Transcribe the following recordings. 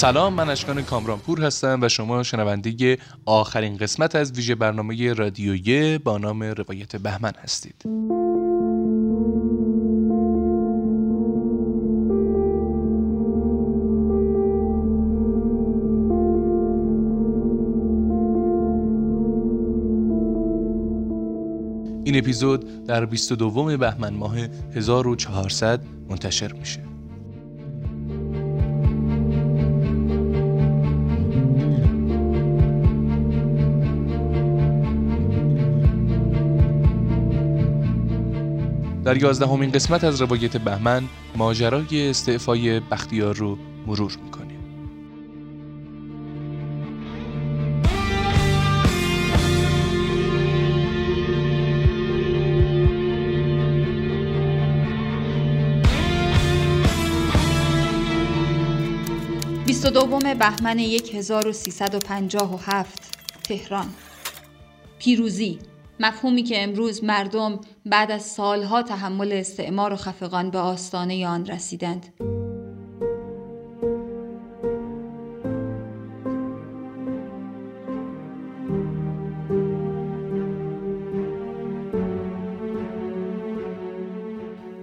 سلام من اشکان کامرانپور هستم و شما شنونده آخرین قسمت از ویژه برنامه رادیویه با نام روایت بهمن هستید. این اپیزود در 22 بهمن ماه 1400 منتشر میشه. در یازدهمین قسمت از روایت بهمن ماجرای استعفای بختیار رو مرور می‌کنیم. دوم بهمن 1357 تهران. پیروزی. مفهومی که امروز مردم بعد از سالها تحمل استعمار و خفقان به آستانه آن رسیدند.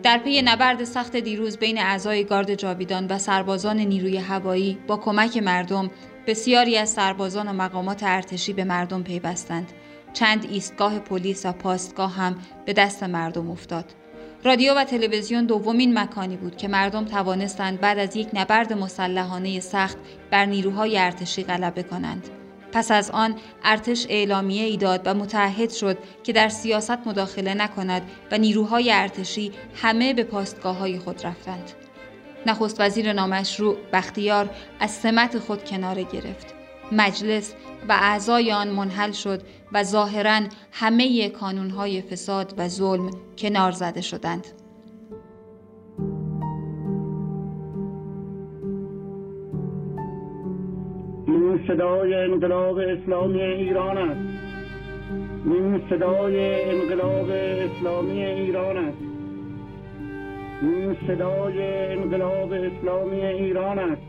در پی نبرد سخت دیروز بین اعضای گارد جاویدان و سربازان نیروی هوایی با کمک مردم بسیاری از سربازان و مقامات ارتشی به مردم پیوستند چند ایستگاه پلیس و پاستگاه هم به دست مردم افتاد. رادیو و تلویزیون دومین مکانی بود که مردم توانستند بعد از یک نبرد مسلحانه سخت بر نیروهای ارتشی غلبه کنند. پس از آن ارتش اعلامیه ای داد و متحد شد که در سیاست مداخله نکند و نیروهای ارتشی همه به پاستگاه های خود رفتند. نخست وزیر نامشروع بختیار از سمت خود کناره گرفت. مجلس و اعضای آن منحل شد و ظاهرا همه کانونهای فساد و ظلم کنار زده شدند. این صدای انقلاب اسلامی ایران است. این صدای انقلاب اسلامی ایران است. این صدای انقلاب اسلامی ایران است.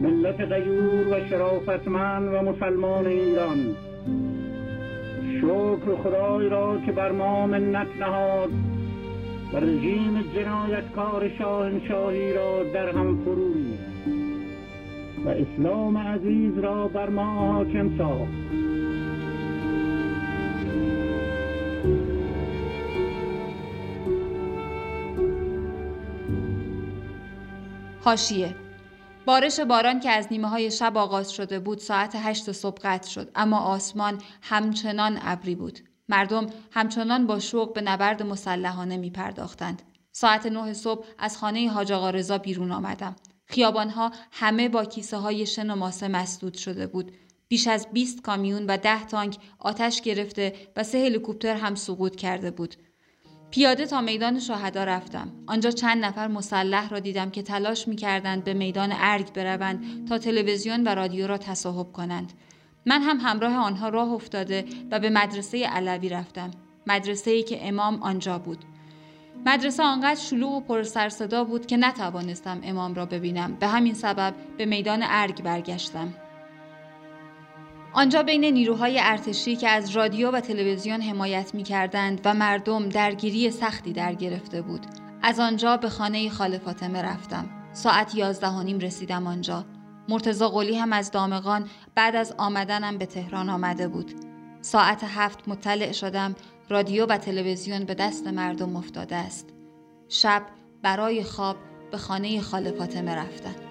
ملت غیور و شرافتمند و مسلمان ایران. شکر خدای را که بر ما منت نهاد. و رژیم جنایتکار شاهنشاهی را در هم فرو و اسلام عزیز را بر ما حاکم ساخت. حاشیه بارش باران که از نیمه های شب آغاز شده بود ساعت هشت صبح قطع شد اما آسمان همچنان ابری بود مردم همچنان با شوق به نبرد مسلحانه می پرداختند. ساعت نه صبح از خانه حاج آقا رضا بیرون آمدم. خیابانها همه با کیسه های شن و ماسه مسدود شده بود. بیش از 20 کامیون و ده تانک آتش گرفته و سه هلیکوپتر هم سقوط کرده بود. پیاده تا میدان شهدا رفتم. آنجا چند نفر مسلح را دیدم که تلاش می کردند به میدان ارگ بروند تا تلویزیون و رادیو را تصاحب کنند. من هم همراه آنها راه افتاده و به مدرسه علوی رفتم. مدرسه ای که امام آنجا بود. مدرسه آنقدر شلوغ و پر صدا بود که نتوانستم امام را ببینم. به همین سبب به میدان ارگ برگشتم. آنجا بین نیروهای ارتشی که از رادیو و تلویزیون حمایت می کردند و مردم درگیری سختی در گرفته بود. از آنجا به خانه خاله فاطمه رفتم. ساعت یازده نیم رسیدم آنجا. مرتزا قلی هم از دامغان بعد از آمدنم به تهران آمده بود. ساعت هفت مطلع شدم رادیو و تلویزیون به دست مردم افتاده است. شب برای خواب به خانه خاله فاطمه رفتم.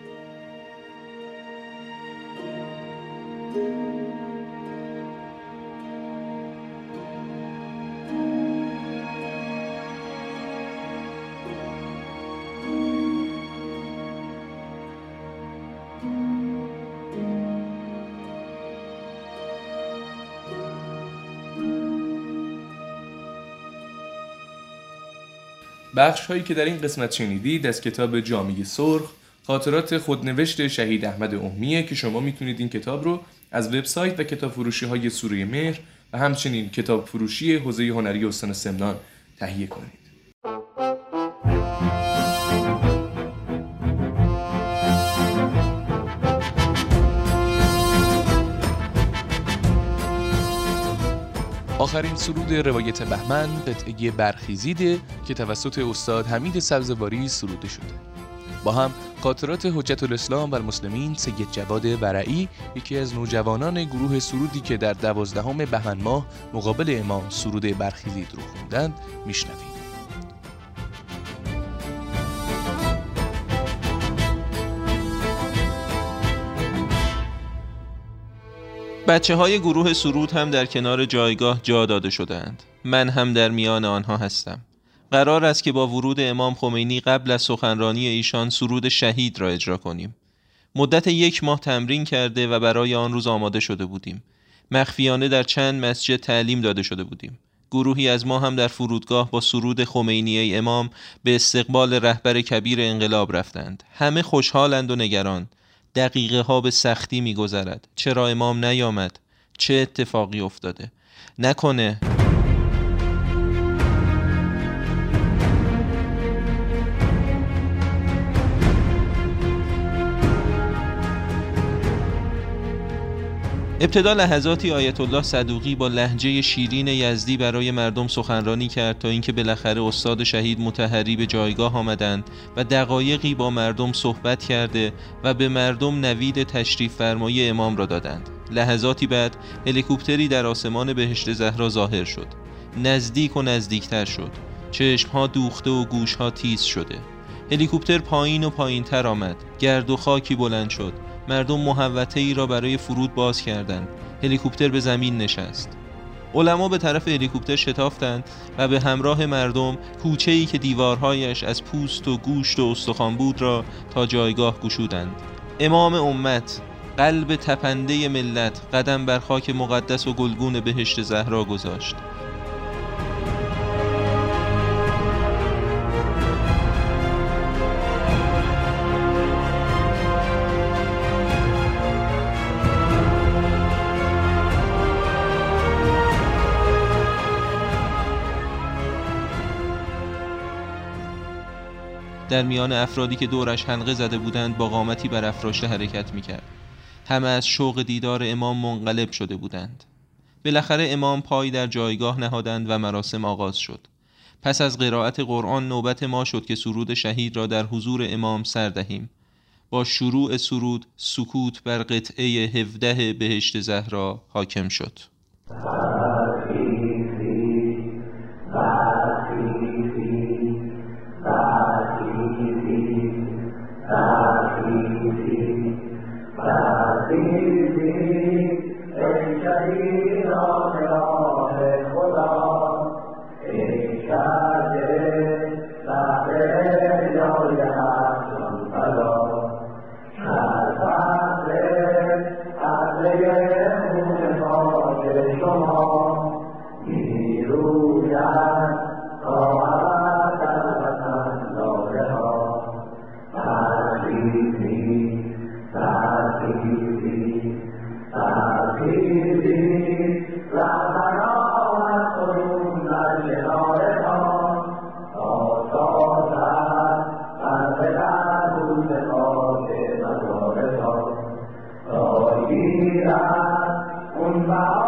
بخش هایی که در این قسمت شنیدید از کتاب جامعه سرخ خاطرات خودنوشت شهید احمد امیه که شما می‌تونید این کتاب رو از وبسایت و کتاب فروشی های سوره مهر و همچنین کتاب فروشی حوزه هنری استان سمنان تهیه کنید. آخرین سرود روایت بهمن قطعه برخیزیده که توسط استاد حمید سبزواری سروده شده. با هم خاطرات حجت الاسلام و المسلمین سید جواد ورعی یکی از نوجوانان گروه سرودی که در دوازدهم بهمن ماه مقابل امام سرود برخیزید رو خوندند میشنویم. بچه های گروه سرود هم در کنار جایگاه جا داده شدند من هم در میان آنها هستم. قرار است که با ورود امام خمینی قبل از سخنرانی ایشان سرود شهید را اجرا کنیم. مدت یک ماه تمرین کرده و برای آن روز آماده شده بودیم. مخفیانه در چند مسجد تعلیم داده شده بودیم. گروهی از ما هم در فرودگاه با سرود خمینی امام به استقبال رهبر کبیر انقلاب رفتند. همه خوشحالند و نگران. دقیقه ها به سختی میگذرد. چرا امام نیامد؟ چه اتفاقی افتاده؟ نکنه ابتدا لحظاتی آیت الله صدوقی با لحجه شیرین یزدی برای مردم سخنرانی کرد تا اینکه بالاخره استاد شهید متحری به جایگاه آمدند و دقایقی با مردم صحبت کرده و به مردم نوید تشریف فرمایی امام را دادند. لحظاتی بعد هلیکوپتری در آسمان بهشت زهرا ظاهر شد. نزدیک و نزدیکتر شد. چشمها دوخته و گوشها تیز شده. هلیکوپتر پایین و پایین تر آمد. گرد و خاکی بلند شد. مردم محوطه ای را برای فرود باز کردند. هلیکوپتر به زمین نشست. علما به طرف هلیکوپتر شتافتند و به همراه مردم کوچه ای که دیوارهایش از پوست و گوشت و استخوان بود را تا جایگاه گشودند. امام امت قلب تپنده ملت قدم بر خاک مقدس و گلگون بهشت زهرا گذاشت. در میان افرادی که دورش حلقه زده بودند با قامتی بر افراشته حرکت می‌کرد. همه از شوق دیدار امام منقلب شده بودند. بالاخره امام پای در جایگاه نهادند و مراسم آغاز شد. پس از قرائت قرآن نوبت ما شد که سرود شهید را در حضور امام سر دهیم. با شروع سرود سکوت بر قطعه هفده بهشت زهرا حاکم شد. about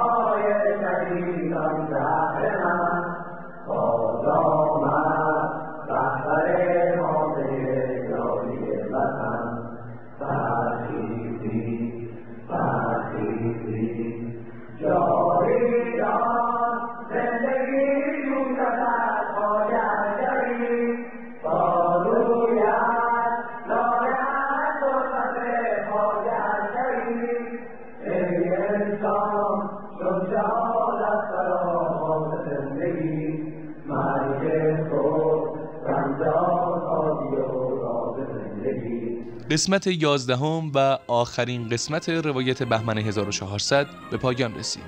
قسمت یازدهم و آخرین قسمت روایت بهمن 1400 به پایان رسید.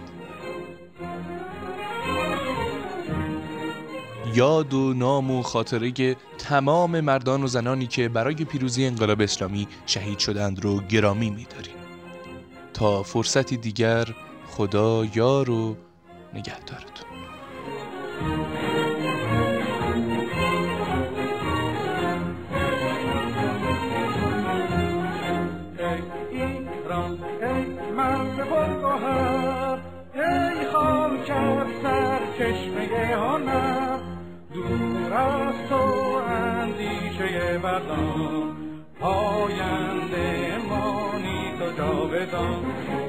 یاد و نام و خاطره تمام مردان و زنانی که برای پیروزی انقلاب اسلامی شهید شدند رو گرامی می‌داریم. تا فرصتی دیگر خدا یار و نگهدارتون. Providence.